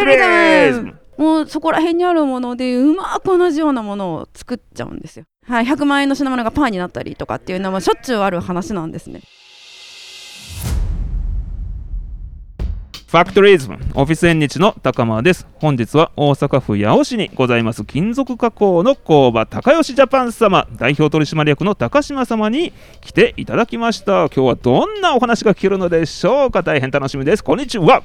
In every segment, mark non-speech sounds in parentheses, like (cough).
トリズムもうそこら辺にあるものでうまく同じようなものを作っちゃうんですよ。はい、100万円の品物がパンになったりとかっていうのはしょっちゅうある話なんですね。ファクトリーズムオフィス縁日の高間です。本日は大阪府八尾市にございます。金属加工の工場高吉ジャパン様。代表取締役の高島様に来ていただきました。今日はどんなお話が聞けるのでしょうか？大変楽しみです。こんにちは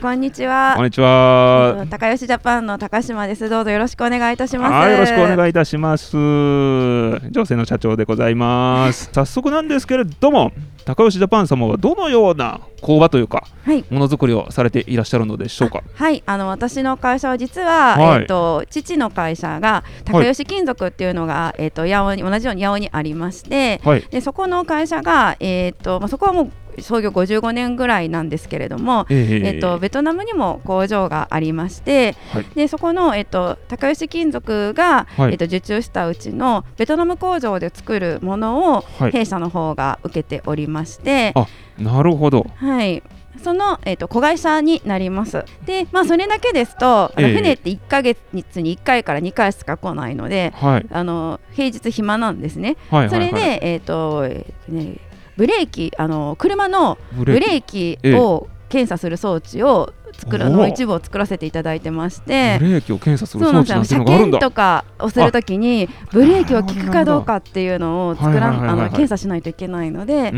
こんにちは。こんにちは。高吉ジャパンの高島です。どうぞよろしくお願いいたします。はい、よろしくお願いいたします。女性の社長でございます。(laughs) 早速なんですけれども、高吉ジャパン様はどのような工場というか、はい、ものづくりをされていらっしゃるのでしょうか？はい、あの私の会社は実は、はい、えっ、と父の会社が高吉金属っていうのが、はい、えっ、と八尾に同じように八尾にありまして、はい、でそこの会社がえっ、とまあそこはもう創業55年ぐらいなんですけれども、えー、えー、とベトナムにも工場がありまして、はい、でそこの、えーと、高吉金属が、はい、えーと、受注したうちのベトナム工場で作るものを、弊社の方が受けておりまして。あなるほど、はい。その、えーと、子会社になります。で、まあ、それだけですと、えー、船って1か月に1回から2回しか来ないので、はい、あの平日暇なんですね。はいはいはい、それで、えーとえーね、ブレーキあの車のブレーキ。を検査する装置を作るの一部を作らせていただいてまして。ブレーキを検査する装置なんていうのがあるんだ。とかをするときにブレーキを効くかどうかっていうのを作らあの検査しないといけないのでそ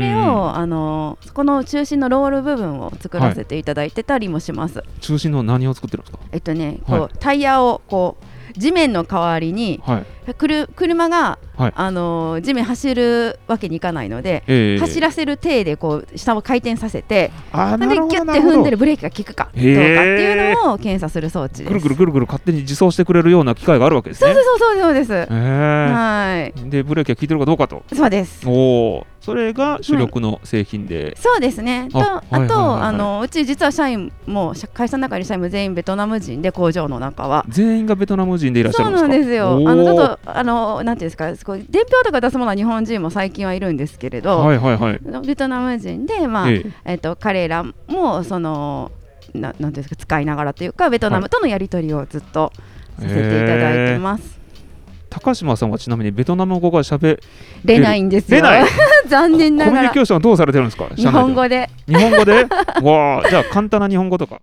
れをあのそこの中心のロール部分を作らせていただいてたりもします、はい、中心の何を作ってるんですか？えっとねこう、はい、タイヤをこう地面の代わりに、はい、車が、はい、あの地面走るわけにいかないので、えー、走らせる体でこう下を回転させてでギュッて踏んでるブレーキが効くかどうかっていうのを検査する装置です。ぐるぐるぐるぐる勝手に自走してくれるような機械があるわけですね。そうそうそうそうです。えー、はい。でブレーキが効いてるかどうかと。そうです。おお。それが主力の製品で、はい、そうですねとあと、あのうち実は社員も会社の中に社員も全員ベトナム人で工場の中は全員がベトナム人でいらっしゃるんですかそうなんですよあのちょっとあのなんていうんですかこう伝票とか出すものは日本人も最近はいるんですけれど、はいはいはい、ベトナム人でまあ、えええー、と彼らもそのななんていうんですか使いながらというかベトナムとのやり取りをずっとさせていただいてます。高島さんはちなみにベトナム語がしゃべれないんですよ。(laughs) 残念ながら。コミュニケーションはどうされてるんですか？日本語で。日本語で？(laughs) わあ、じゃあ簡単な日本語とか。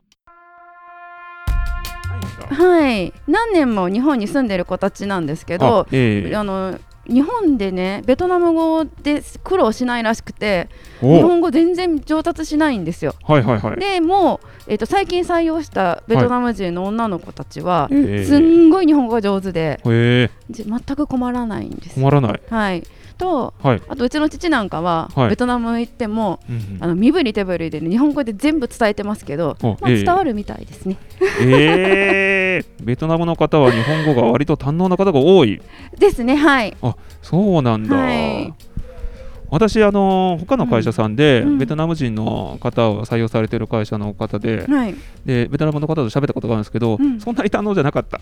はい、何年も日本に住んでる子たちなんですけど、あえー、あの日本でねベトナム語で苦労しないらしくて日本語全然上達しないんですよ。はいはいはい、でもう、えーと、最近採用したベトナム人の女の子たちは、はい、すんごい日本語が上手で、え。ー、全く困らないんです困らない、はい、と、はい、あとうちの父なんかは、はい、ベトナム行っても、あの身振り手振りで、ね、日本語で全部伝えてますけど、まあ、伝わるみたいですね。えー、ベトナムの方は日本語が割と堪能な方が多い。ですねはい。あそうなんだ、はい。私あの他の会社さんで、うん、ベトナム人の方を採用されている会社の方ではい、でベトナムの方と喋ったことがあるんですけど、うん、そんなに堪能じゃなかった。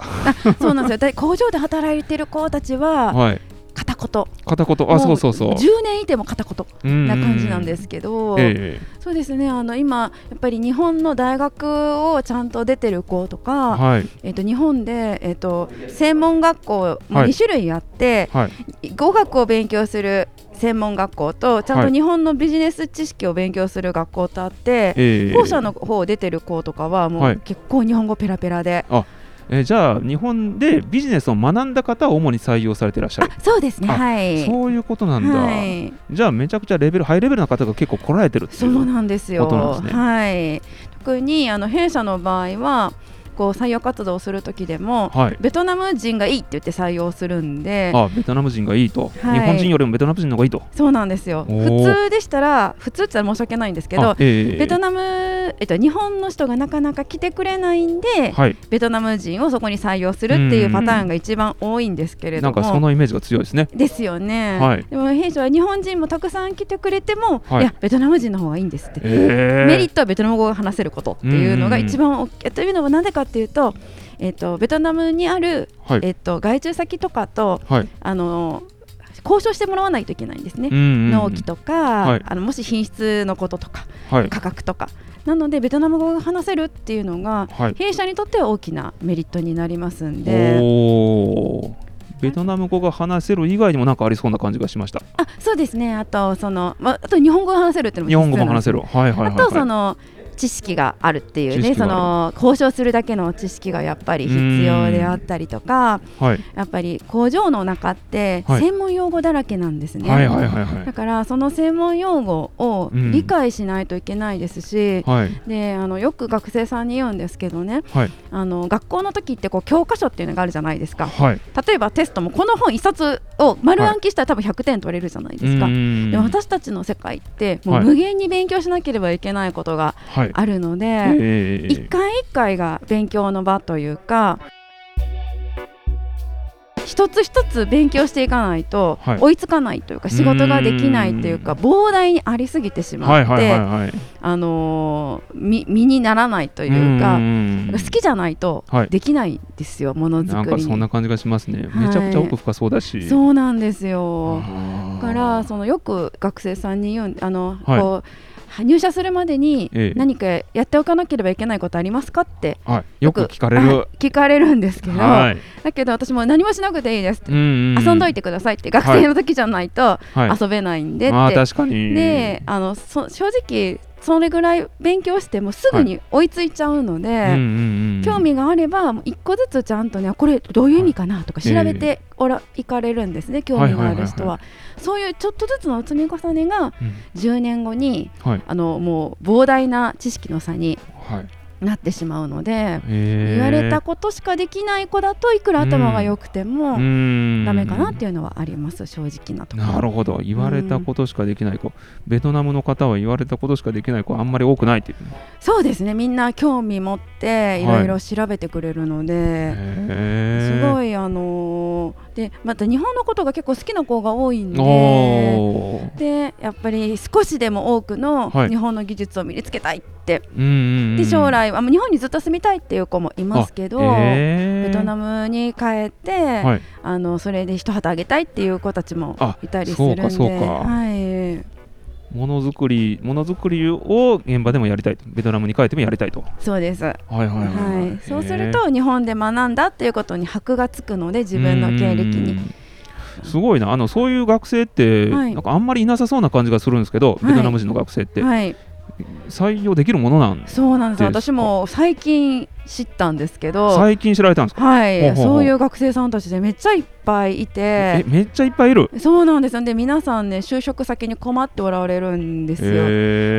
そうなんですよ。工場で働いてる子たちは、(laughs) はい、片言。片言。あそうそうそう。10年いても片言な感じなんですけど、えー、そうですね。あの今やっぱり日本の大学をちゃんと出てる子とか、はい、えー、と日本で、えーと、専門学校も2種類あって、はい、語学を勉強する専門学校とちゃんと日本のビジネス知識を勉強する学校とあって、はい、後者の方出てる子とかはもう結構日本語ペラペラで。あえー、じゃあ日本でビジネスを学んだ方を主に採用されていらっしゃる。そうですね。はい。そういうことなんだ、はい、じゃあめちゃくちゃレベルハイレベルな方が結構来られてるっていうそうなんですよ、ね、はい。特にあの弊社の場合はこう採用活動をする時でも、はい、ベトナム人がいいって言って採用するんであベトナム人がいいと、はい、日本人よりもベトナム人の方がいいと。そうなんですよ。普通でしたら普通って言ったら申し訳ないんですけど、えー、ベトナム、えっと、日本の人がなかなか来てくれないんで、はい、ベトナム人をそこに採用するっていうパターンが一番多いんですけれども。なんかそのイメージが強いですね。ですよね、はい、でも弊社は日本人もたくさん来てくれても、い、やベトナム人の方がいいんですって、え。ー、メリットはベトナム語が話せることっていうのが一番大きい。というのはなぜかっていうとえーと、ベトナムにある、はい、えーと、外注先とかと、はい、あの交渉してもらわないといけないんですね、納期とか、はい、あのもし品質のこととか、価格とか。なのでベトナム語が話せるっていうのが、はい、弊社にとっては大きなメリットになりますんで。ベトナム語が話せる以外にもなんかありそうな感じがしました。あ、そうですね。あとその、まあ、あと日本語が話せるっていうのも日本語も話せる。はいはいはい、はい、あとその知識があるっていうねその交渉するだけの知識がやっぱり必要であったりとか、はい、やっぱり工場の中って専門用語だらけなんですね、だからその専門用語を理解しないといけないですし、うん、であのよく学生さんに言うんですけどね、はい、あの学校の時ってこう教科書っていうのがあるじゃないですか、はい、例えばテストもこの本1冊を丸暗記したら多分100点取れるじゃないですか、で私たちの世界ってもう無限に勉強しなければいけないことがあるので、はい、一回一回が勉強の場というか一つ一つ勉強していかないと追いつかないというか、仕事ができないというか膨大にありすぎてしまって、あの身にならないというか好きじゃないとできないですよものづくりなんかそんな感じがしますね、めちゃくちゃ奥深そうだし。そうなんですよ。だからそのよく学生さんに言うあの、こう入社するまでに何かやっておかなければいけないことありますかって、はい、よく聞かれる。聞かれるんですけど、はい、だけど私も何もしなくていいですって、うんうんうん、遊んどいてくださいって学生の時じゃないと遊べないんでって、はい、確かに。であのそ正直それぐらい勉強してもすぐに追いついちゃうので、はい興味があれば一個ずつちゃんとねこれどういう意味かなとか調べておら、行かれるんですね興味がある人は,、そうい。うちょっとずつの積み重ねが10年後に、はい、あのもう膨大な知識の差に、は。いなってしまうので、言われたことしかできない子だといくら頭が良くてもダメかなっていうのはあります正直なところ。なるほど。言われたことしかできない子、ベトナムの方は言われたことしかできない子あんまり多くないっていう。そうですね。みんな興味持ってい。ろいろ調べてくれるので、はい、すごいあのー、でまた日本のことが結構好きな子が多いんででやっぱり少しでも多くの日本の技術を身につけたいって、はい、で将来あ日本にずっと住みたいっていう子もいますけど、ベトナムに帰って、はい、あのそれで一旗あげたいっていう子たちもいたりするんで。はいものづくりものづくりを現場でもやりたいベトナムに帰ってもやりたいと。そうです。はいはいはい、はい、そうすると日本で学んだっていうことに箔がつくので自分の経歴に。すごいな。あのそういう学生って、はい、なんかあんまりいなさそうな感じがするんですけど、ベトナム人の学生って、はい、採用できるものなんそうなんです。私も最近知ったんですけど。最近知られたんですか？はい。そういう学生さんたちでめっちゃいっぱいいて。えめっちゃいっぱいいる？そうなんです。で皆さんね就職先に困っておられるんですよ。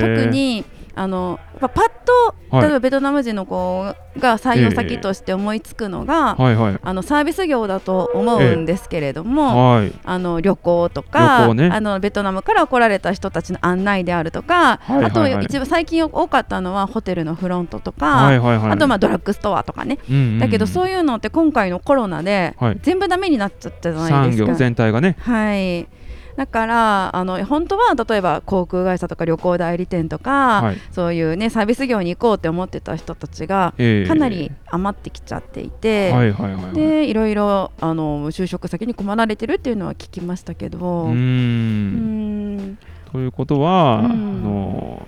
特にあのパッと例えばベトナム人の子が採用先として思いつくのが、はいはい、あのサービス業だと思うんですけれども、はい、あの旅行とか、ね、あのベトナムから来られた人たちの案内であるとか、はいはいはい、あと一番最近多かったのはホテルのフロントとか、はいはいはい、あとまあドラッグストアとかね、うんうんうん、だけどそういうのって今回のコロナで全部ダメになっちゃったじゃないですか。産業全体がね。はいだからあの本当は例えば航空会社とか旅行代理店とか、はい、そういうねサービス業に行こうって思ってた人たちがかなり余ってきちゃっていて、でいろいろあの就職先に困られてるっていうのは聞きましたけど。うん。ということは、あの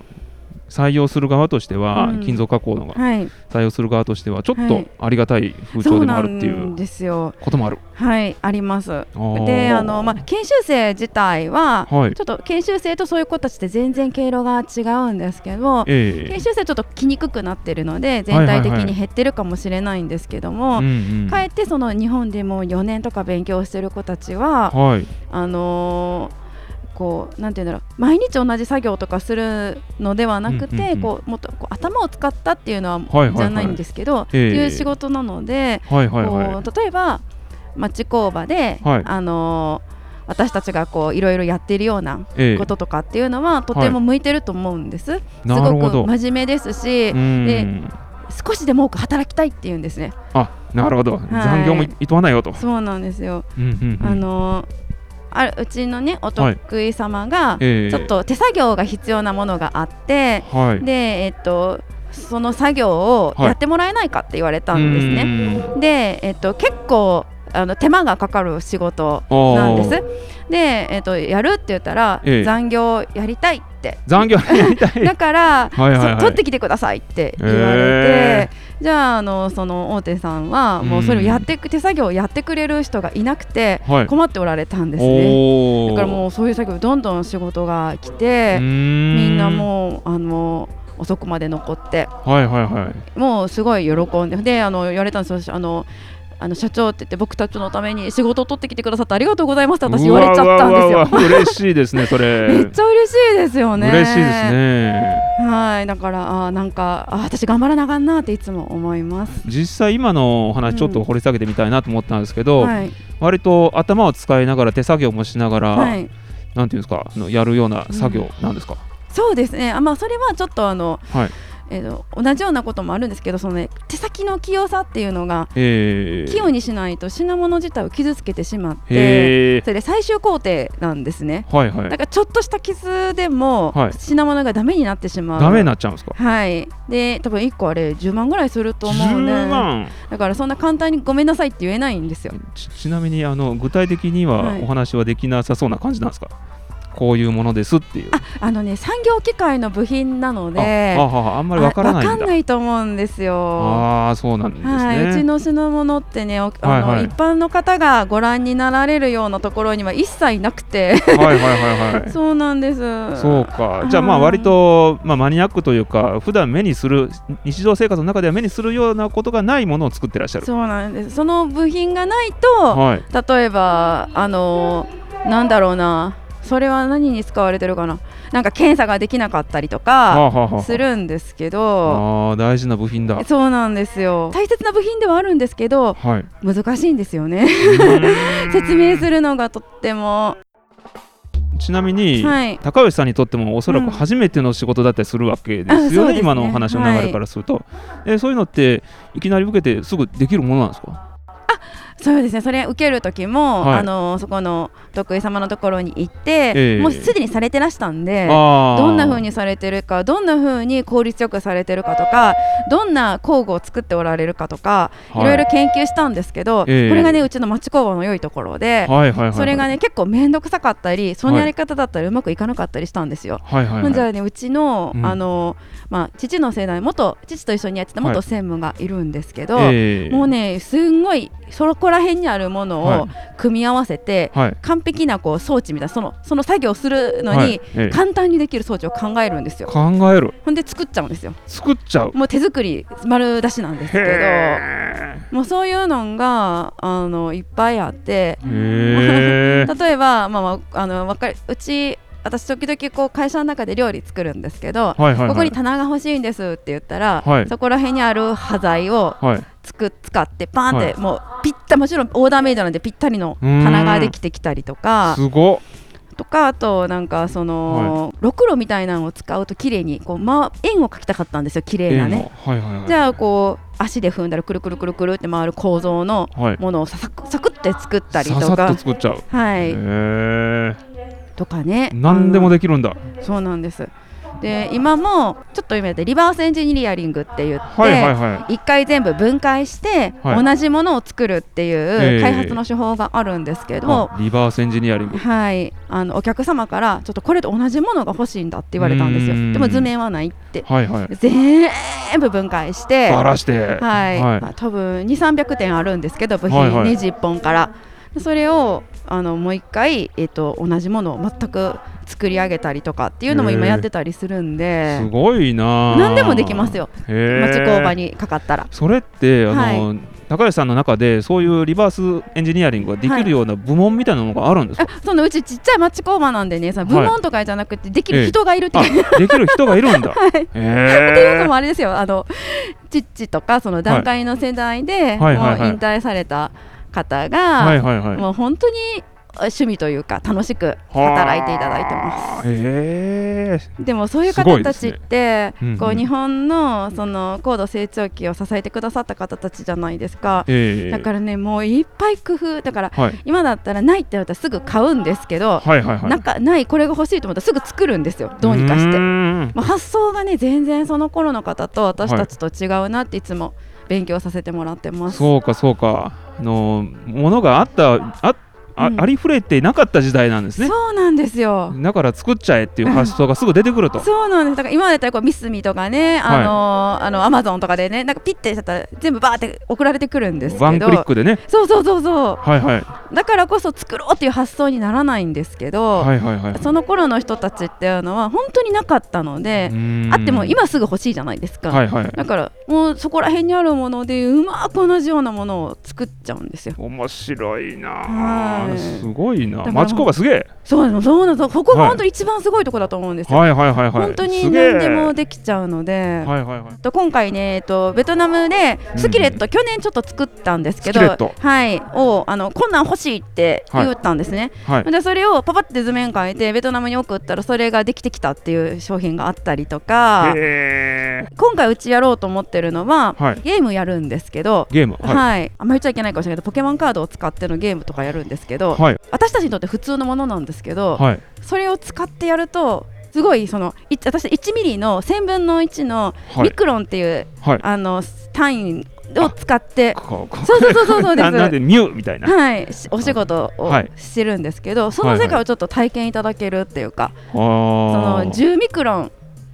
採用する側としては、金属加工のが、採用する側としてはちょっとありがたい風潮でもあるっていうこともある。はいあります。であの、まあ、研修生自体は、はい、ちょっと研修生とそういう子たちって全然経路が違うんですけど、えー、研修生ちょっと来にくくなってるので全体的に減ってるかもしれないんですけども、かえってその日本でも4年とか勉強してる子たちは、はい、あのーこうなんていうんだろう毎日同じ作業とかするのではなくて、こうもっとこう頭を使ったっていうのは、じゃないんですけど、っていう仕事なので、はいはいはい、こう例えば町工場で、はい、あのー私たちがこういろいろやっているようなこととかっていうのは、とても向いてると思うんです。はい、すごく真面目ですし、で少しでも多く働きたいっていうんですね。あ、なるほど。はい、残業もいとわないよと。そうなんですよ。うんうんうん、あのーあるうちのねお得意様が、ちょっと手作業が必要なものがあって、はい、でえっとその作業をやってもらえないかって言われたんですね。はい、で、えっと、結構あの手間がかかる仕事なんです。で、えーと、やるって言ったら、ええ、残業やりたいって。残業やりたいだからはい、取ってきてくださいって言われて、えー、じゃああのその大手さんはもうそれをやって手作業をやってくれる人がいなくて困っておられたんですね、だからもうそういう作業どんどん仕事が来てみんなもうあの遅くまで残って、はいはいはい、もうすごい喜んでであの言われたんですよあのあの社長って言って僕たちのために仕事を取ってきてくださってありがとうございますって私言われちゃったんですよ。嬉しいですねそれ。(laughs) めっちゃ嬉しいですよね。嬉しいですね。はいだからあなんかあ私頑張らなあかんなっていつも思います。実際今のお話ちょっと掘り下げてみたいなと思ったんですけど、うんはい、割と頭を使いながら手作業もしながら、はい、なんていうんですかやるような作業なんですか？うん、そうですね。あまあそれはちょっとあの。はいえーと、同じようなこともあるんですけどその、ね、手先の器用さっていうのが、えー、器用にしないと品物自体を傷つけてしまってそれで最終工程なんですね、はいはい、だからちょっとした傷でも、品物がダメになってしまう。ダメになっちゃうんですか？はい。で多分1個あれ10万ぐらいすると思うねだからそんな簡単にごめんなさいって言えないんですよ。ちなみにあの具体的にはお話はできなさそうな感じなんですか、はいこういうものですっていう。ああのね産業機械の部品なのであああんまりわからないんかんないと思うんですよ。ああそうなんですね、はい、うちの品物ってねあの、はいはい、一般の方がご覧になられるようなところには一切なくて。はいはいはいはい。(laughs) そうなんです。そうか。じゃあまあ割と、まあ、マニアックというか普段目にする日常生活の中では目にするようなことがないものを作ってらっしゃる。そうなんです。その部品がないと、はい、例えばあのなんだろうなそれは何に使われてるかな？なんか検査ができなかったりとかするんですけど。あ大事な部品だ。そうなんですよ。大切な部品ではあるんですけど、はい、難しいんですよね。(laughs) 説明するのがとっても。ちなみに、はい、高吉さんにとってもおそらく初めての仕事だったりするわけですよね、うん、今のお話の流れからすると、はい、えそういうのっていきなり受けてすぐできるものなんですか？そうですね。それ受ける時も、はい、あのそこの徳井様のところに行って、えー、もうすでにされてらしたんでどんな風にされてるかどんな風に効率よくされてるかとかどんな工具を作っておられるかとか、はい、いろいろ研究したんですけど、えー、これがねうちの町工場の良いところで、はいはいはいはい、それがね結構面倒くさかったりそのやり方だったらうまくいかなかったりしたんですよ。はいはいはい、じゃあねうちの、うん、あのまあ、父の世代元父と一緒にやってた元専務がいるんですけど、はいえ。ー、もうねすんごいそこら辺にあるものを組み合わせて、はい、完璧なこう装置みたいなそのその作業するのに簡単にできる装置を考えるんですよ。考える。ほんで作っちゃうんですよ。作っちゃう。もう手作り丸出しなんですけどもうそういうのがあのいっぱいあって (laughs) 例えば、まあ、あのかるうち私時々こう会社の中で料理作るんですけど、ここに棚が欲しいんですって言ったら、はい、そこら辺にある端材をつく、使ってパンって、はい、もうぴったもちろんオーダーメイドなんでぴったりの棚ができてきたりとか。すごとかあとなんかその、はい、ろくろみたいなのを使うと綺麗にこう、ま、円を描きたかったんですよ綺麗なね、はいはいはい、じゃあこう足で踏んだらくるくるくるくるって回る構造のものをささくさくって作ったりとか。ささっと作っちゃう。はい。とかね。何でもできるんだ。そうなんですで今もちょっと今でリバースエンジニアリングって言って、はいはいはい、1回全部分解して同じものを作るっていう開発の手法があるんですけど、えー、リバースエンジニアリング。はい。あのお客様からちょっとこれと同じものが欲しいんだって言われたんですよ。でも図面はないって、はいはい、全部分解して。ばらして。はい、はい。まあ、多分2300点あるんですけど部品21本から。はいはいそれをあのもう一回、えーと、同じものを全く作り上げたりとかっていうのも今やってたりするんで、すごいな。何でもできますよ。町工場にかかったら。それってあの、はい、高橋さんの中でそういうリバースエンジニアリングができるような部門みたいなのがあるんですか、はい、そのうちちっちゃい町工場なんでねその部門とかじゃなくてできる人がいるって、はい、できる人がいるんだ、(laughs) はい、っていうのもあれですよ。あのちっちとかその段階の世代で、もう引退された、方が、はいはいはい、もう本当に趣味というか楽しく働いていただいてます。えー、でもそういう方たちって、ね、こう日本のその高度成長期を支えてくださった方たちじゃないですか、えー、だからねもういっぱい工夫。だから、はい、今だったらないって言われたらすぐ買うんですけど、はいはいはい、なんかないこれが欲しいと思ったらすぐ作るんですよどうにかして。まあ、発想がね全然その頃の方と私たちと違うなっていつも勉強させてもらってます。そうかそうか。あのものがあったああ,、ありふれてなかった時代なんですね。そうなんですよ。だから作っちゃえっていう発想がすぐ出てくると、そうなんです。だから今までだったらこうミスミとかねあの、はい、あのアマゾンとかでねなんかピッてしたら全部バーって送られてくるんですけど。ワンクリックでね。そうそうそうそう。はいはい。だからこそ作ろうっていう発想にならないんですけど、はいはいはい、その頃の人たちっていうのは本当になかったのであっても今すぐ欲しいじゃないですか、はいはい、だからもうそこら辺にあるものでうまく同じようなものを作っちゃうんですよ。面白いな、はい、すごいな。町工場すげえ。そうなのそうなの。ここが本当一番すごいところだと思うんですよ、はいはいはいはい、本当に何でもできちゃうので、はいはいはい、と今回ね、えっと、ベトナムでスキレット、うん、去年ちょっと作ったんですけどはい。をあのこんなん欲しいって言ったんですね、はい。はい、でそれをパパって図面変えてベトナムに送ったらそれができてきたっていう商品があったりとか今回うちやろうと思ってるのは、はい、ゲームやるんですけどゲーム。はい、あんまり言っちゃいけないかもしれないけどポケモンカードを使ってのゲームとかやるんですけど、私たちにとって普通のものなんですけど、それを使ってやるとすごいその私1ミリの1000分の1のミクロンっていう、あの単位を使ってそうそうそうそうそうです。(laughs) なんでミュみたいな。はい。お仕事をしてるんですけど、その世界をちょっと体験いただけるっていうか、その10ミクロン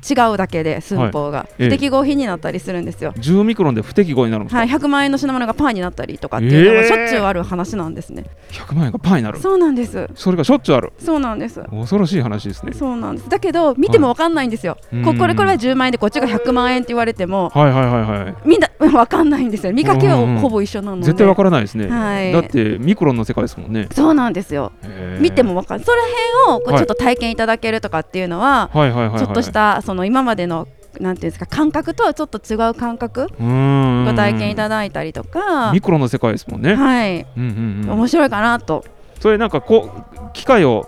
違うだけで寸法が、不適合品になったりするんですよ。10ミクロンで不適合になるんですか、はい、100万円の品物がパーになったりとかっていうのがしょっちゅうある話なんですね、えー、100万円がパーになる。そうなんです。それがしょっちゅうある。そうなんです。恐ろしい話ですね。そうなんです。だけど見ても分かんないんですよ、はい、ここれこれは10万円でこっちが100万円って言われてもはいはいはいはい。みんな分かんないんですよ。見かけはほぼ一緒なので。絶対分からないですね、はい、だってミクロンの世界ですもんね。そうなんですよ。見ても分かる。その辺をこうちょっと体験いただけるとかっていうのは、はい、ちょっとしたその今までのなんていうんですか感覚とはちょっと違う感覚ご体験いただいたりとか。ミクロの世界ですもんね。はい、うんうんうん、面白いかなと。それなんかこう機械を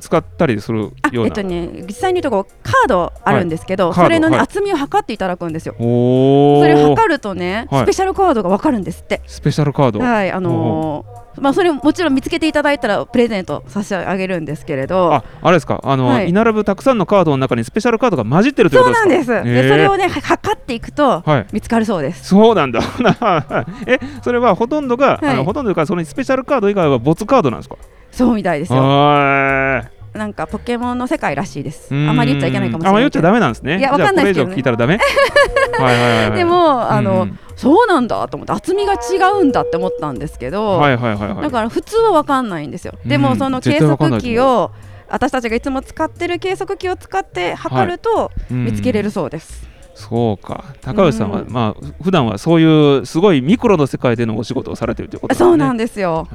使ったりするような。えっとね実際に言うとこうカードあるんですけど、はい、それのね、はい、厚みを測っていただくんですよ。それを測るとね、スペシャルカードがわかるんですって。スペシャルカード。はいあのーまあ、それもちろん見つけていただいたらプレゼント差し上げるんですけれど。ああれですか？あの、はい、居並ぶたくさんのカードの中にスペシャルカードが混じってるということですか？そうなんです、でそれをね測っていくと見つかるそうです、そうなんだ。(laughs) えそれはほとんどが、はい、あのほとんどがそのスペシャルカード以外は没カードなんですか？そうみたいですよ。なんかポケモンの世界らしいです。あまり言っちゃいけないかもしれない。あまり言っちゃダメなんですね。いや、わかんないですけど、ね、聞いたらダメ？(laughs) はいはいはい。でも、あの、うんそうなんだと思って厚みが違うんだって思ったんですけど、はいはいはいはい、だから普通は分かんないんですよ、でもその計測器を私たちがいつも使ってる計測器を使って測ると見つけれるそうです。そうか。高橋さんは、うん、まあ普段はそういうすごいミクロの世界でのお仕事をされてるということね。そうなんですよ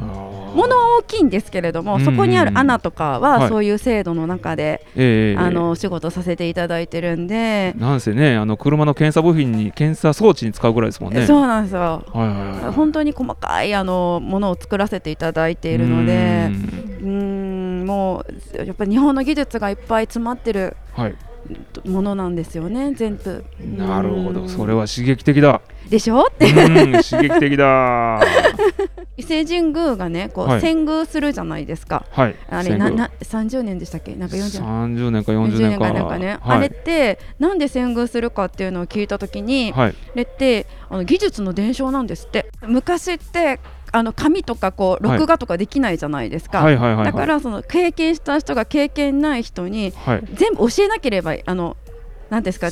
もの大きいんですけれども、そこにある穴とかはそういう制度の中で、はい、あのお仕事させていただいてるんで、なんせねあの車の検査部品に検査装置に使うぐらいですもんね。そうなんですよ、はいはいはい、本当に細かいあのものを作らせていただいているのでうん。もうやっぱり日本の技術がいっぱい詰まってる、はい。ものなんですよね全部。なるほど。それは刺激的だ。でしょ？って。刺激的だ (laughs) 伊勢神宮がねこう、はい、遷宮するじゃないですか、はい、あれなな30年でしたっけ？なんか40 30年か40年か。なんかね、はい、あれってなんで遷宮するかっていうのを聞いたときに、はい、あれってあの技術の伝承なんですって。昔ってあの紙とかこう録画とかできないじゃないですか、だからその経験した人が経験ない人に全部教えなければあの何ですか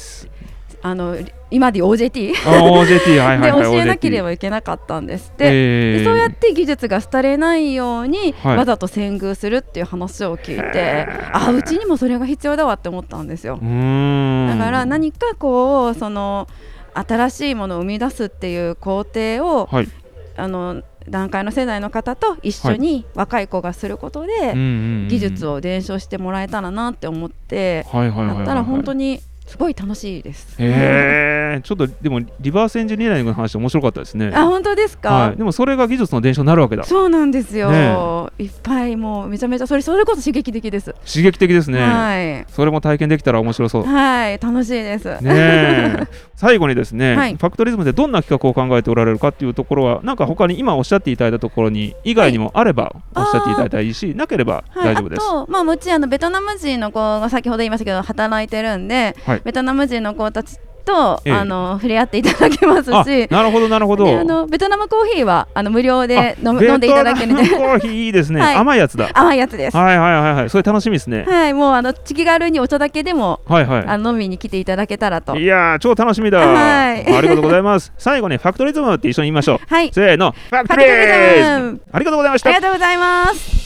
あの今で OJT, OJT はい (laughs) で教えなければいけなかったんです。って、えー、でそうやって技術が廃れないように、はい、わざと遷宮するっていう話を聞いてあうちにもそれが必要だわって思ったんですよ。だから何かこうその新しいものを生み出すっていう工程を、はい、あの段階の世代の方と一緒に若い子がすることで技術を伝承してもらえたらなって思ってやったら本当にすごい楽しいです。へえ、ちょっとでもリバースエンジニアリングの話面白かったですね。あ、本当ですか？はい、でもそれが技術の伝承になるわけだ。そうなんですよ。ね、いっぱいもうめちゃめちゃそれそれこそ刺激的です。刺激的ですね。はい。それも体験できたら面白そう。はい、楽しいです。ね。(laughs) 最後にですね、はい、ファクトリズムでどんな企画を考えておられるかっていうところは、なんか他に今おっしゃっていただいたところに以外にもあればおっしゃっていただいたらいいし、なければ大丈夫です。はい、まあもちろんあのベトナム人の子が先ほど言いましたけど働いてるんで、はい、ベトナム人の子たちと、ええ、あの触れ合っていただけますしなるほどなるほど。あのベトナムコーヒーはあの無料で飲飲んでいただけるので。コーヒーいいですね、(laughs) はい、甘いやつだ。甘いやつです。はいはいはいはい。それ楽しみですね。はいもうあの気軽にお茶だけでも、はいはい、あの飲みに来ていただけたらと。いや超楽しみだ、はい、ありがとうございます。(laughs) 最後ねファクトリズムって一緒に言いましょう。はい。せーのファクトリズム。ありがとうございました。ありがとうございます